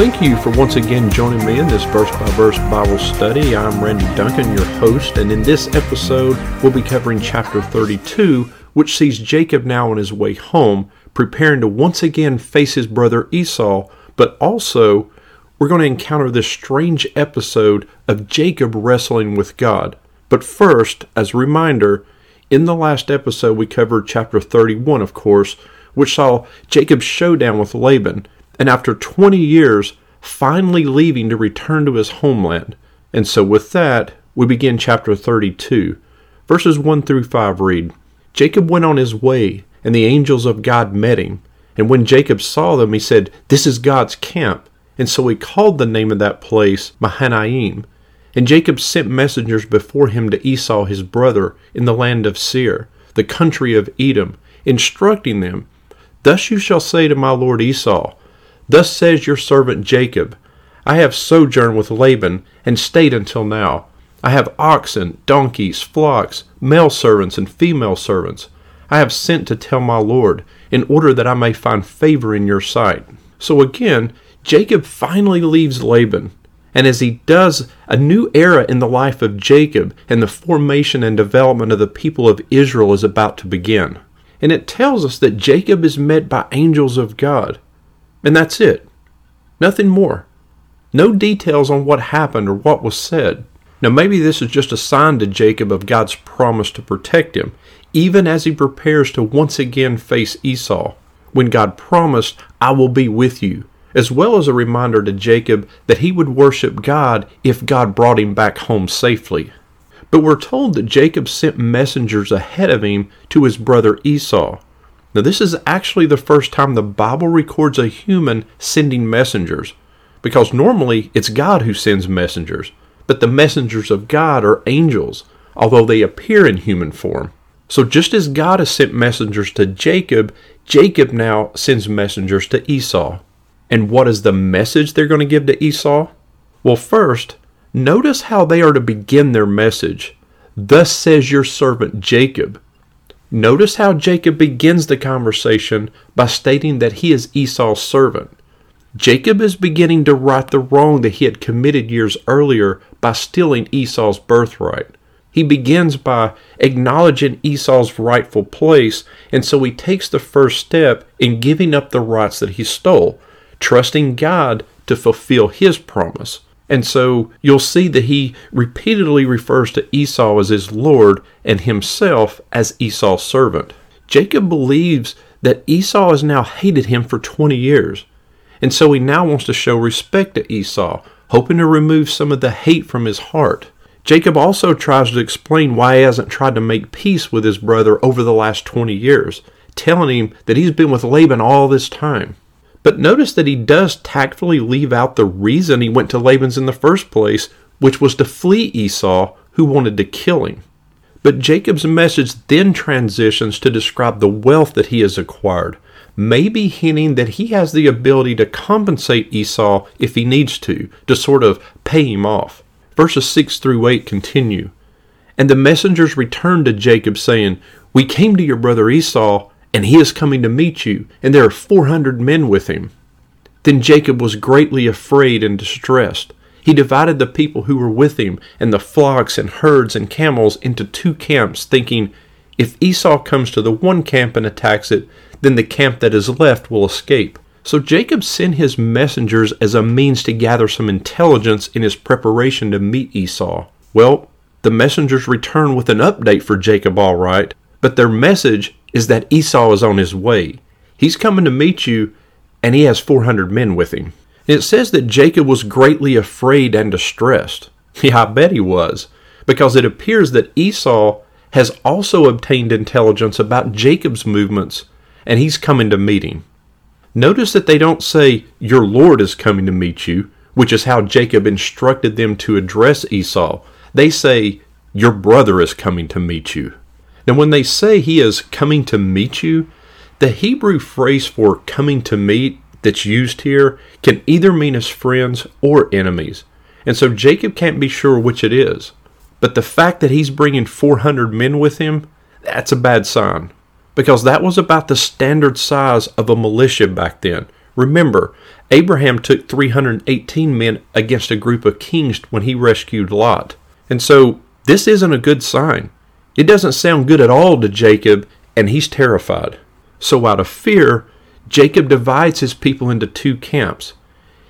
thank you for once again joining me in this verse by verse Bible study. I'm Randy Duncan, your host, and in this episode, we'll be covering chapter 32, which sees Jacob now on his way home, preparing to once again face his brother Esau, but also we're going to encounter this strange episode of Jacob wrestling with God. But first, as a reminder, in the last episode, we covered chapter 31, of course, which saw Jacob's showdown with Laban, and after 20 years, finally leaving to return to his homeland. And so, with that, we begin chapter 32. Verses 1 through 5 read Jacob went on his way, and the angels of God met him. And when Jacob saw them, he said, This is God's camp. And so he called the name of that place Mahanaim. And Jacob sent messengers before him to Esau his brother in the land of Seir, the country of Edom, instructing them, Thus you shall say to my lord Esau, Thus says your servant Jacob, I have sojourned with Laban, and stayed until now. I have oxen, donkeys, flocks, male servants, and female servants. I have sent to tell my Lord, in order that I may find favor in your sight. So again, Jacob finally leaves Laban. And as he does, a new era in the life of Jacob and the formation and development of the people of Israel is about to begin. And it tells us that Jacob is met by angels of God. And that's it. Nothing more. No details on what happened or what was said. Now, maybe this is just a sign to Jacob of God's promise to protect him, even as he prepares to once again face Esau, when God promised, I will be with you, as well as a reminder to Jacob that he would worship God if God brought him back home safely. But we're told that Jacob sent messengers ahead of him to his brother Esau. Now, this is actually the first time the Bible records a human sending messengers, because normally it's God who sends messengers, but the messengers of God are angels, although they appear in human form. So, just as God has sent messengers to Jacob, Jacob now sends messengers to Esau. And what is the message they're going to give to Esau? Well, first, Notice how they are to begin their message. Thus says your servant Jacob. Notice how Jacob begins the conversation by stating that he is Esau's servant. Jacob is beginning to right the wrong that he had committed years earlier by stealing Esau's birthright. He begins by acknowledging Esau's rightful place, and so he takes the first step in giving up the rights that he stole, trusting God to fulfill his promise. And so you'll see that he repeatedly refers to Esau as his Lord and himself as Esau's servant. Jacob believes that Esau has now hated him for 20 years. And so he now wants to show respect to Esau, hoping to remove some of the hate from his heart. Jacob also tries to explain why he hasn't tried to make peace with his brother over the last 20 years, telling him that he's been with Laban all this time. But notice that he does tactfully leave out the reason he went to Laban's in the first place, which was to flee Esau, who wanted to kill him. But Jacob's message then transitions to describe the wealth that he has acquired, maybe hinting that he has the ability to compensate Esau if he needs to, to sort of pay him off. Verses 6 through 8 continue. And the messengers returned to Jacob, saying, We came to your brother Esau and he is coming to meet you, and there are four hundred men with him. Then Jacob was greatly afraid and distressed. He divided the people who were with him and the flocks and herds and camels into two camps, thinking, If Esau comes to the one camp and attacks it, then the camp that is left will escape. So Jacob sent his messengers as a means to gather some intelligence in his preparation to meet Esau. Well, the messengers return with an update for Jacob, all right, but their message is that Esau is on his way. He's coming to meet you, and he has 400 men with him. it says that Jacob was greatly afraid and distressed. Yeah, I bet he was, because it appears that Esau has also obtained intelligence about Jacob's movements, and he's coming to meet him. Notice that they don't say, Your Lord is coming to meet you, which is how Jacob instructed them to address Esau. They say, Your brother is coming to meet you. Now, when they say he is coming to meet you, the Hebrew phrase for coming to meet that's used here can either mean as friends or enemies. And so Jacob can't be sure which it is. But the fact that he's bringing 400 men with him, that's a bad sign. Because that was about the standard size of a militia back then. Remember, Abraham took 318 men against a group of kings when he rescued Lot. And so this isn't a good sign. It doesn't sound good at all to Jacob, and he's terrified. So, out of fear, Jacob divides his people into two camps.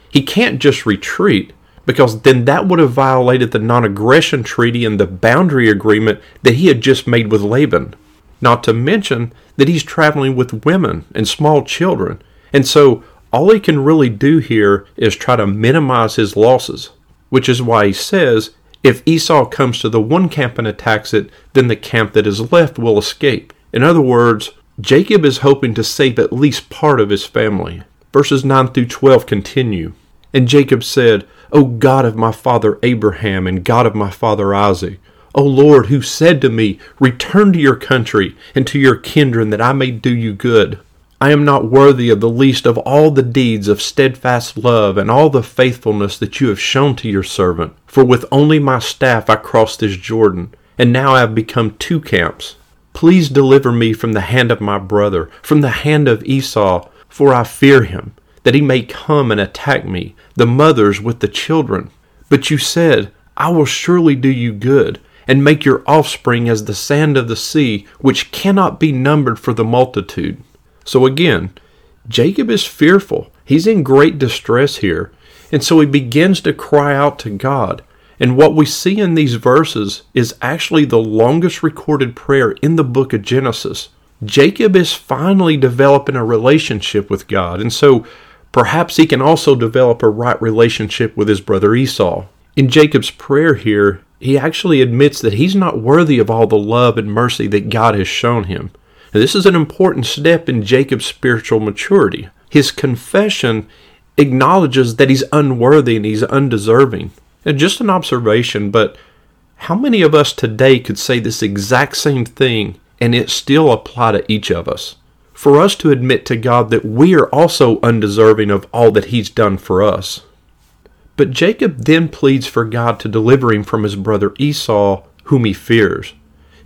He can't just retreat, because then that would have violated the non aggression treaty and the boundary agreement that he had just made with Laban. Not to mention that he's traveling with women and small children, and so all he can really do here is try to minimize his losses, which is why he says if Esau comes to the one camp and attacks it, then the camp that is left will escape. In other words, Jacob is hoping to save at least part of his family. Verses 9 through 12 continue. And Jacob said, O God of my father Abraham and God of my father Isaac, O Lord, who said to me, Return to your country and to your kindred, that I may do you good. I am not worthy of the least of all the deeds of steadfast love and all the faithfulness that you have shown to your servant. For with only my staff I crossed this Jordan, and now I have become two camps. Please deliver me from the hand of my brother, from the hand of Esau, for I fear him, that he may come and attack me, the mothers with the children. But you said, I will surely do you good, and make your offspring as the sand of the sea, which cannot be numbered for the multitude. So again, Jacob is fearful. He's in great distress here. And so he begins to cry out to God. And what we see in these verses is actually the longest recorded prayer in the book of Genesis. Jacob is finally developing a relationship with God. And so perhaps he can also develop a right relationship with his brother Esau. In Jacob's prayer here, he actually admits that he's not worthy of all the love and mercy that God has shown him. Now, this is an important step in Jacob's spiritual maturity. His confession acknowledges that he's unworthy and he's undeserving. Just an observation, but how many of us today could say this exact same thing and it still apply to each of us? For us to admit to God that we are also undeserving of all that he's done for us. But Jacob then pleads for God to deliver him from his brother Esau, whom he fears.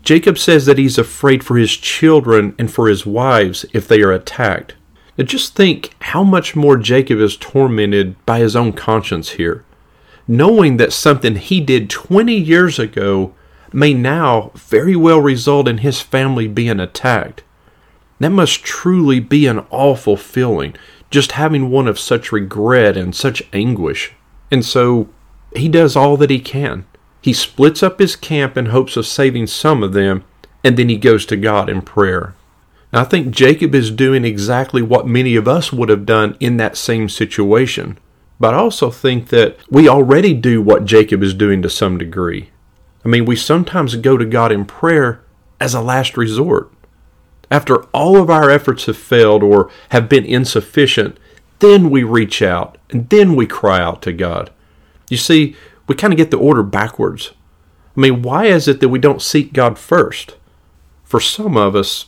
Jacob says that he's afraid for his children and for his wives if they are attacked. Now just think how much more Jacob is tormented by his own conscience here, knowing that something he did 20 years ago may now very well result in his family being attacked. That must truly be an awful feeling, just having one of such regret and such anguish. And so he does all that he can. He splits up his camp in hopes of saving some of them, and then he goes to God in prayer. Now, I think Jacob is doing exactly what many of us would have done in that same situation. But I also think that we already do what Jacob is doing to some degree. I mean, we sometimes go to God in prayer as a last resort. After all of our efforts have failed or have been insufficient, then we reach out and then we cry out to God. You see, we kind of get the order backwards. I mean, why is it that we don't seek God first? For some of us,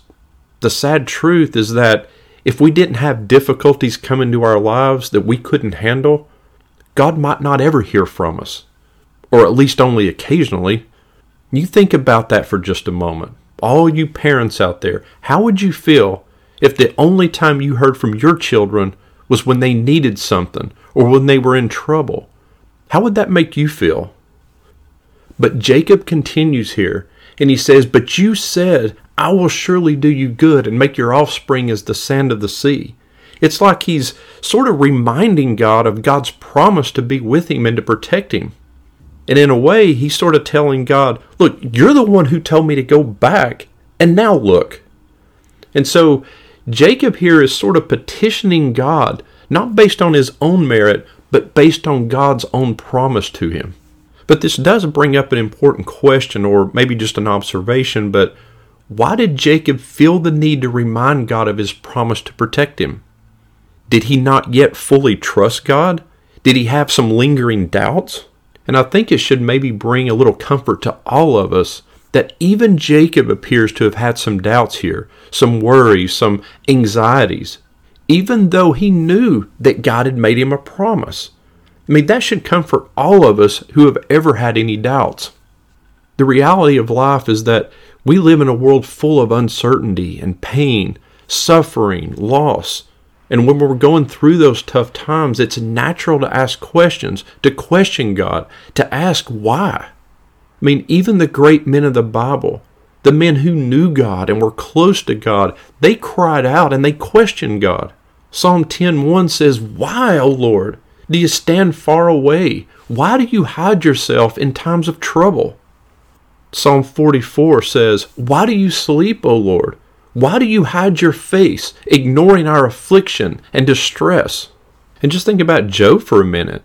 the sad truth is that if we didn't have difficulties come into our lives that we couldn't handle, God might not ever hear from us, or at least only occasionally. You think about that for just a moment. All you parents out there, how would you feel if the only time you heard from your children was when they needed something or when they were in trouble? How would that make you feel? But Jacob continues here, and he says, But you said, I will surely do you good and make your offspring as the sand of the sea. It's like he's sort of reminding God of God's promise to be with him and to protect him. And in a way, he's sort of telling God, Look, you're the one who told me to go back, and now look. And so Jacob here is sort of petitioning God, not based on his own merit, but based on God's own promise to him. But this does bring up an important question, or maybe just an observation, but why did Jacob feel the need to remind God of his promise to protect him? Did he not yet fully trust God? Did he have some lingering doubts? And I think it should maybe bring a little comfort to all of us that even Jacob appears to have had some doubts here, some worries, some anxieties even though he knew that God had made him a promise. I mean, that should comfort all of us who have ever had any doubts. The reality of life is that we live in a world full of uncertainty and pain, suffering, loss. And when we're going through those tough times, it's natural to ask questions, to question God, to ask why. I mean, even the great men of the Bible, the men who knew God and were close to God, they cried out and they questioned God. Psalm 10:1 says, "Why, O Lord, do you stand far away? Why do you hide yourself in times of trouble?" Psalm 44 says, Why do you sleep, O Lord? Why do you hide your face, ignoring our affliction and distress? And just think about Job for a minute.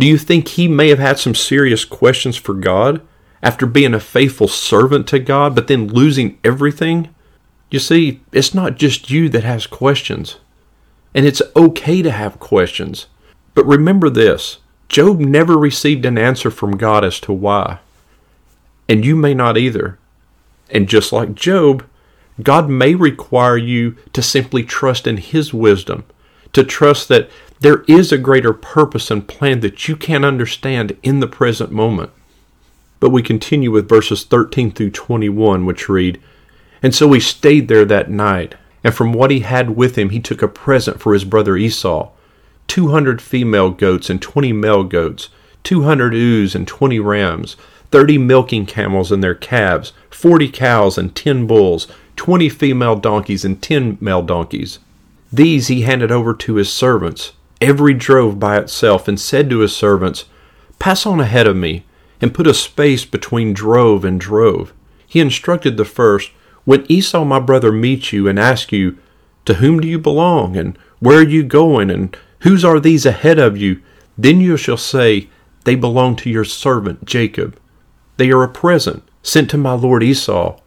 Do you think he may have had some serious questions for God after being a faithful servant to God, but then losing everything? You see, it's not just you that has questions. And it's okay to have questions. But remember this Job never received an answer from God as to why and you may not either. And just like Job, God may require you to simply trust in His wisdom, to trust that there is a greater purpose and plan that you can't understand in the present moment. But we continue with verses 13 through 21, which read And so he stayed there that night, and from what he had with him, he took a present for his brother Esau 200 female goats and 20 male goats, 200 ewes and 20 rams 30 milking camels and their calves, 40 cows and 10 bulls, 20 female donkeys and 10 male donkeys. These he handed over to his servants, every drove by itself, and said to his servants, Pass on ahead of me, and put a space between drove and drove. He instructed the first, When Esau my brother meets you and asks you, To whom do you belong, and where are you going, and whose are these ahead of you? Then you shall say, They belong to your servant Jacob. They are a present sent to my lord Esau.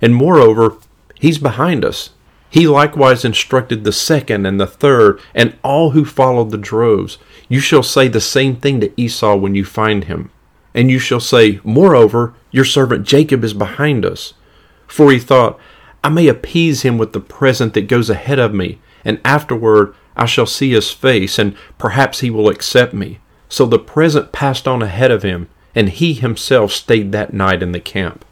And moreover, he's behind us. He likewise instructed the second and the third, and all who followed the droves. You shall say the same thing to Esau when you find him. And you shall say, Moreover, your servant Jacob is behind us. For he thought, I may appease him with the present that goes ahead of me, and afterward I shall see his face, and perhaps he will accept me. So the present passed on ahead of him, and he himself stayed that night in the camp.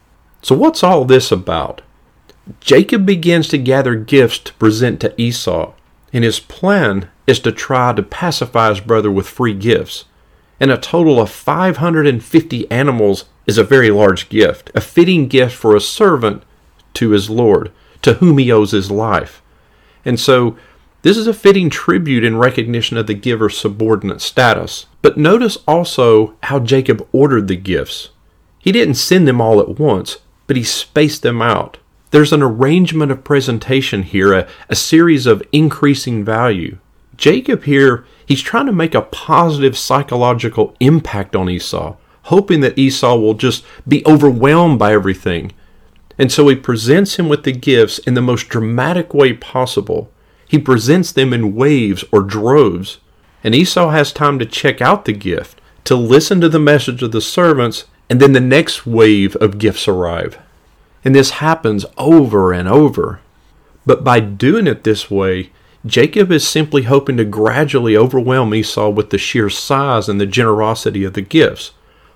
So, what's all this about? Jacob begins to gather gifts to present to Esau, and his plan is to try to pacify his brother with free gifts. And a total of 550 animals is a very large gift, a fitting gift for a servant to his Lord, to whom he owes his life. And so, this is a fitting tribute in recognition of the giver's subordinate status. But notice also how Jacob ordered the gifts. He didn't send them all at once, but he spaced them out. There's an arrangement of presentation here, a, a series of increasing value. Jacob here, he's trying to make a positive psychological impact on Esau, hoping that Esau will just be overwhelmed by everything. And so he presents him with the gifts in the most dramatic way possible. He presents them in waves or droves, and Esau has time to check out the gift, to listen to the message of the servants, and then the next wave of gifts arrive. And this happens over and over. But by doing it this way, Jacob is simply hoping to gradually overwhelm Esau with the sheer size and the generosity of the gifts,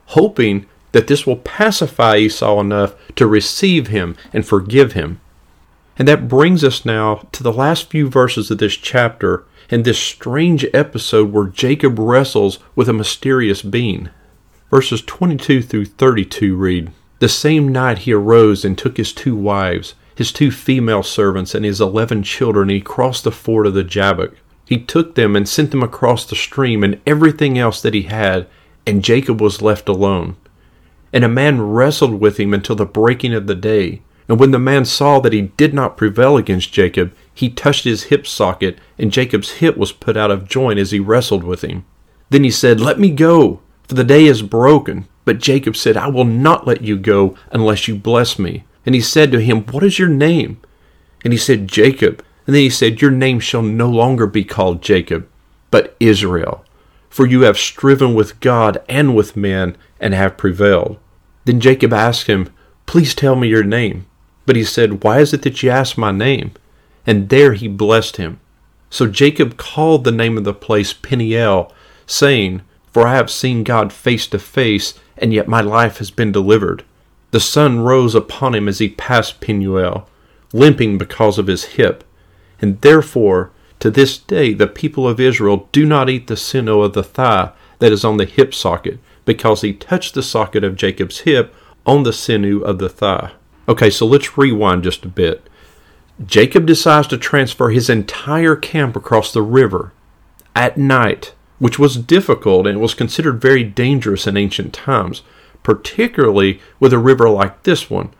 hoping that this will pacify Esau enough to receive him and forgive him. And that brings us now to the last few verses of this chapter and this strange episode where Jacob wrestles with a mysterious being. Verses 22 through 32 read The same night he arose and took his two wives, his two female servants, and his eleven children, and he crossed the ford of the Jabbok. He took them and sent them across the stream and everything else that he had, and Jacob was left alone. And a man wrestled with him until the breaking of the day. And when the man saw that he did not prevail against Jacob, he touched his hip socket, and Jacob's hip was put out of joint as he wrestled with him. Then he said, Let me go, for the day is broken. But Jacob said, I will not let you go unless you bless me. And he said to him, What is your name? And he said, Jacob. And then he said, Your name shall no longer be called Jacob, but Israel, for you have striven with God and with men and have prevailed. Then Jacob asked him, Please tell me your name. But he said, Why is it that you ask my name? And there he blessed him. So Jacob called the name of the place Peniel, saying, For I have seen God face to face, and yet my life has been delivered. The sun rose upon him as he passed Peniel, limping because of his hip, and therefore To this day, the people of Israel do not eat the sinew of the thigh that is on the hip socket, because he touched the socket of Jacob's hip on the sinew of the thigh. Okay, so let's rewind just a bit. Jacob decides to transfer his entire camp across the river at night, which was difficult and was considered very dangerous in ancient times, particularly with a river like this one,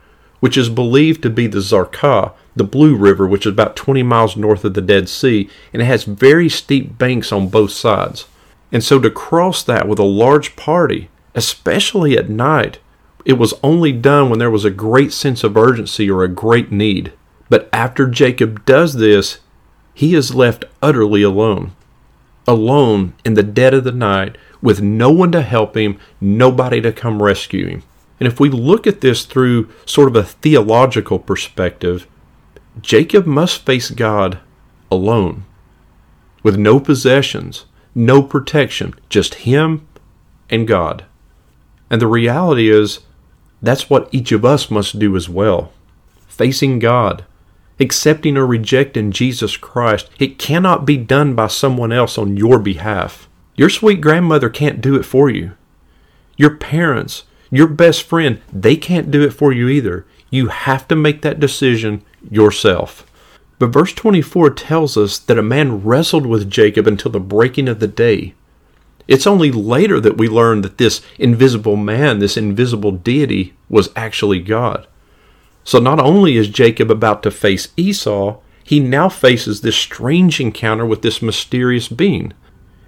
which is believed to be the Zarqa, the Blue River, which is about 20 miles north of the Dead Sea, and it has very steep banks on both sides. And so to cross that with a large party, especially at night, it was only done when there was a great sense of urgency or a great need. But after Jacob does this, he is left utterly alone. Alone in the dead of the night with no one to help him, nobody to come rescue him. And if we look at this through sort of a theological perspective, Jacob must face God alone, with no possessions, no protection, just him and God. And the reality is, that's what each of us must do as well. Facing God, accepting or rejecting Jesus Christ, it cannot be done by someone else on your behalf. Your sweet grandmother can't do it for you. Your parents, your best friend, they can't do it for you either. You have to make that decision yourself. But verse 24 tells us that a man wrestled with Jacob until the breaking of the day. It's only later that we learn that this invisible man, this invisible deity, was actually God. So not only is Jacob about to face Esau, he now faces this strange encounter with this mysterious being.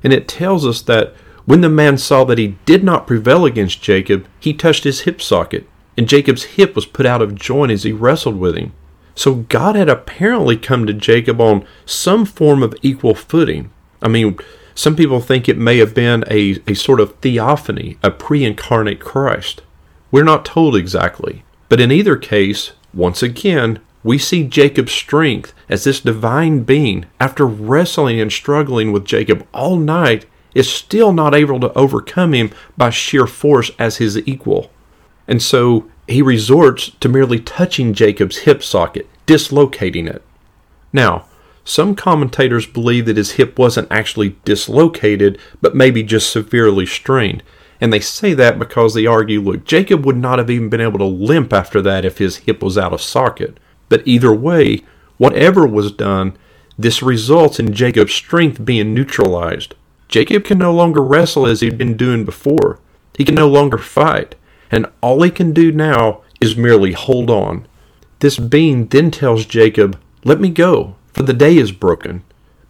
And it tells us that when the man saw that he did not prevail against Jacob, he touched his hip socket, and Jacob's hip was put out of joint as he wrestled with him. So God had apparently come to Jacob on some form of equal footing. I mean, some people think it may have been a, a sort of theophany, a pre incarnate Christ. We're not told exactly. But in either case, once again, we see Jacob's strength as this divine being, after wrestling and struggling with Jacob all night, is still not able to overcome him by sheer force as his equal. And so he resorts to merely touching Jacob's hip socket, dislocating it. Now, some commentators believe that his hip wasn't actually dislocated, but maybe just severely strained. And they say that because they argue look, Jacob would not have even been able to limp after that if his hip was out of socket. But either way, whatever was done, this results in Jacob's strength being neutralized. Jacob can no longer wrestle as he'd been doing before. He can no longer fight. And all he can do now is merely hold on. This being then tells Jacob, Let me go, for the day is broken.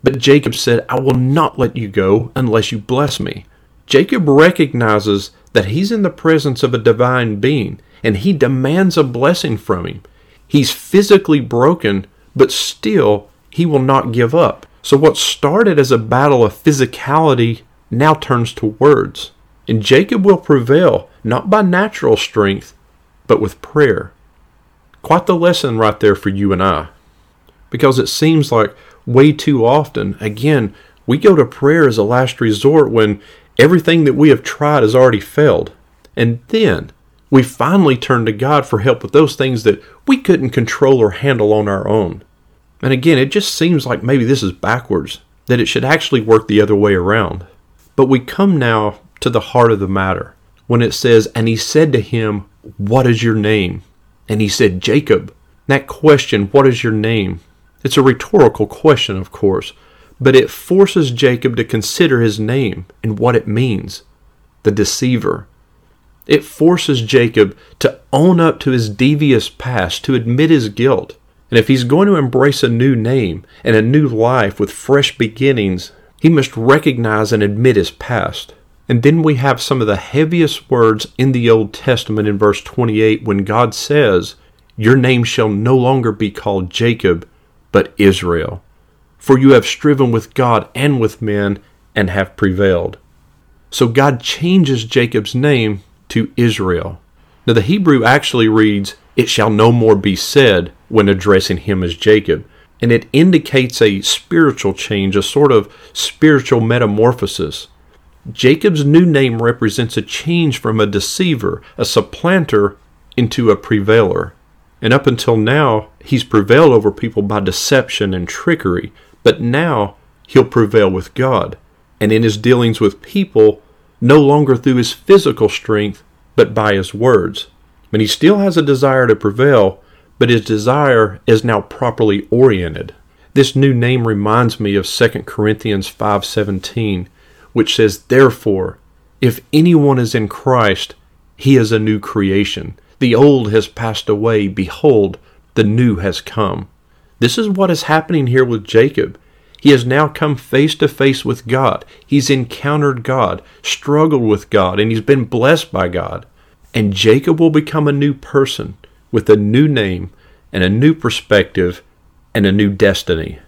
But Jacob said, I will not let you go unless you bless me. Jacob recognizes that he's in the presence of a divine being, and he demands a blessing from him. He's physically broken, but still he will not give up. So, what started as a battle of physicality now turns to words. And Jacob will prevail, not by natural strength, but with prayer. Quite the lesson right there for you and I because it seems like way too often, again, we go to prayer as a last resort when everything that we have tried has already failed. And then we finally turn to God for help with those things that we couldn't control or handle on our own. And again, it just seems like maybe this is backwards, that it should actually work the other way around. But we come now to the heart of the matter when it says, And he said to him, What is your name? And he said, Jacob. That question, What is your name? It's a rhetorical question, of course, but it forces Jacob to consider his name and what it means the deceiver. It forces Jacob to own up to his devious past, to admit his guilt. And if he's going to embrace a new name and a new life with fresh beginnings, he must recognize and admit his past. And then we have some of the heaviest words in the Old Testament in verse 28 when God says, Your name shall no longer be called Jacob, but Israel. For you have striven with God and with men and have prevailed. So God changes Jacob's name to Israel. Now, the Hebrew actually reads, It shall no more be said when addressing him as Jacob. And it indicates a spiritual change, a sort of spiritual metamorphosis. Jacob's new name represents a change from a deceiver, a supplanter, into a prevailer. And up until now, he's prevailed over people by deception and trickery. But now he'll prevail with God, and in his dealings with people, no longer through his physical strength, but by his words. And he still has a desire to prevail, but his desire is now properly oriented. This new name reminds me of 2 Corinthians 5:17, which says, "Therefore, if anyone is in Christ, he is a new creation. The old has passed away; behold, the new has come." This is what is happening here with Jacob. He has now come face to face with God. He's encountered God, struggled with God, and he's been blessed by God. And Jacob will become a new person with a new name and a new perspective and a new destiny.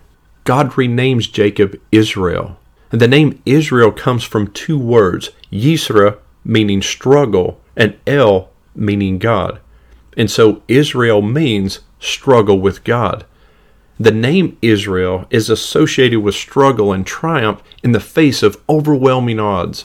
God renames Jacob Israel. The name Israel comes from two words Yisra, meaning struggle, and El, meaning God. And so Israel means struggle with God. The name Israel is associated with struggle and triumph in the face of overwhelming odds.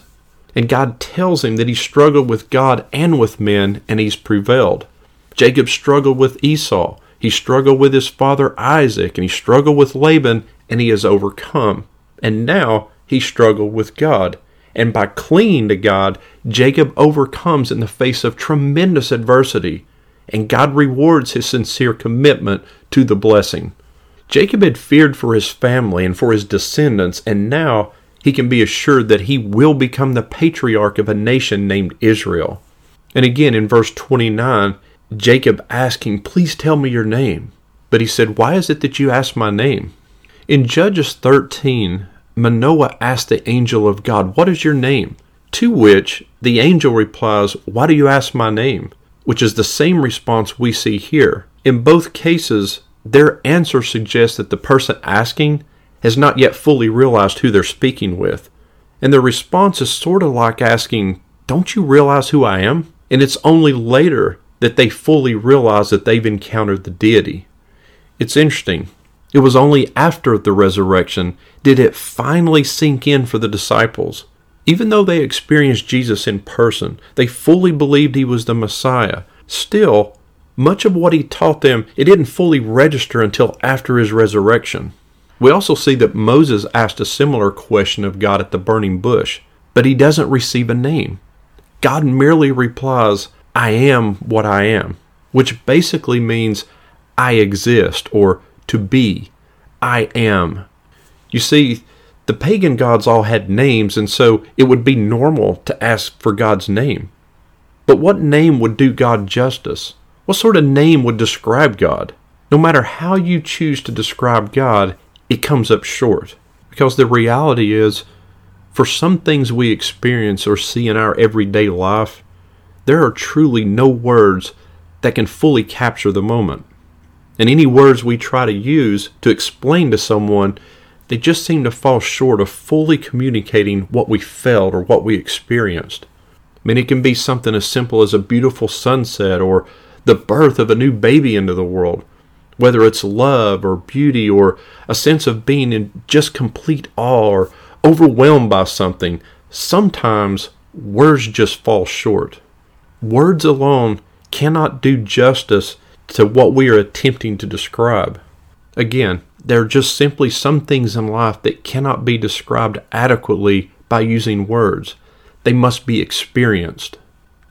And God tells him that he struggled with God and with men, and he's prevailed. Jacob struggled with Esau. He struggled with his father Isaac, and he struggled with Laban, and he has overcome. And now he struggled with God. And by clinging to God, Jacob overcomes in the face of tremendous adversity. And God rewards his sincere commitment to the blessing. Jacob had feared for his family and for his descendants, and now he can be assured that he will become the patriarch of a nation named Israel. And again in verse 29, Jacob asking, Please tell me your name. But he said, Why is it that you ask my name? In Judges 13, Manoah asked the angel of God, What is your name? To which the angel replies, Why do you ask my name? Which is the same response we see here. In both cases, their answer suggests that the person asking has not yet fully realized who they're speaking with. And their response is sort of like asking, Don't you realize who I am? And it's only later that they fully realize that they've encountered the deity. It's interesting. It was only after the resurrection did it finally sink in for the disciples. Even though they experienced Jesus in person, they fully believed he was the Messiah. Still, much of what he taught them, it didn't fully register until after his resurrection. We also see that Moses asked a similar question of God at the burning bush, but he doesn't receive a name. God merely replies, I am what I am, which basically means I exist or to be. I am. You see, the pagan gods all had names, and so it would be normal to ask for God's name. But what name would do God justice? What sort of name would describe God? No matter how you choose to describe God, it comes up short. Because the reality is, for some things we experience or see in our everyday life, there are truly no words that can fully capture the moment. And any words we try to use to explain to someone, they just seem to fall short of fully communicating what we felt or what we experienced. I mean, it can be something as simple as a beautiful sunset or the birth of a new baby into the world, whether it's love or beauty or a sense of being in just complete awe or overwhelmed by something, sometimes words just fall short. Words alone cannot do justice to what we are attempting to describe. Again, there are just simply some things in life that cannot be described adequately by using words. They must be experienced.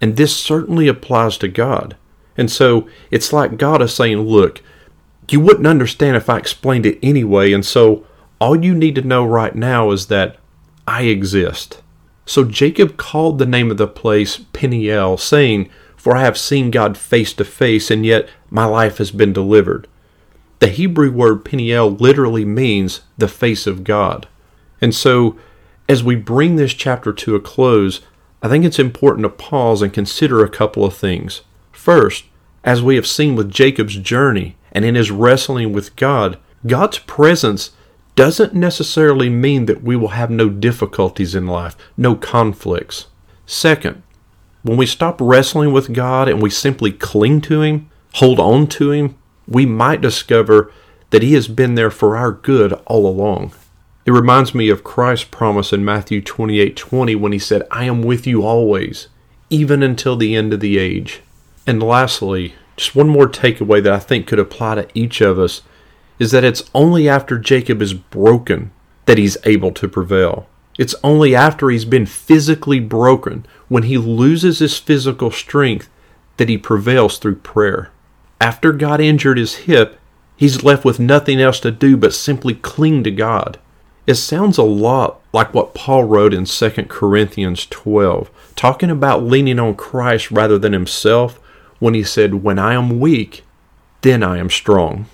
And this certainly applies to God. And so it's like God is saying, Look, you wouldn't understand if I explained it anyway. And so all you need to know right now is that I exist. So Jacob called the name of the place Peniel, saying, For I have seen God face to face, and yet my life has been delivered. The Hebrew word Peniel literally means the face of God. And so, as we bring this chapter to a close, I think it's important to pause and consider a couple of things. First, as we have seen with Jacob's journey and in his wrestling with God, God's presence doesn't necessarily mean that we will have no difficulties in life, no conflicts. Second, when we stop wrestling with God and we simply cling to Him, hold on to Him, we might discover that He has been there for our good all along. It reminds me of Christ's promise in Matthew 28 20 when He said, I am with you always, even until the end of the age. And lastly, just one more takeaway that I think could apply to each of us is that it's only after Jacob is broken that he's able to prevail. It's only after he's been physically broken, when he loses his physical strength, that he prevails through prayer. After God injured his hip, he's left with nothing else to do but simply cling to God. It sounds a lot like what Paul wrote in 2 Corinthians 12, talking about leaning on Christ rather than himself when he said, When I am weak, then I am strong.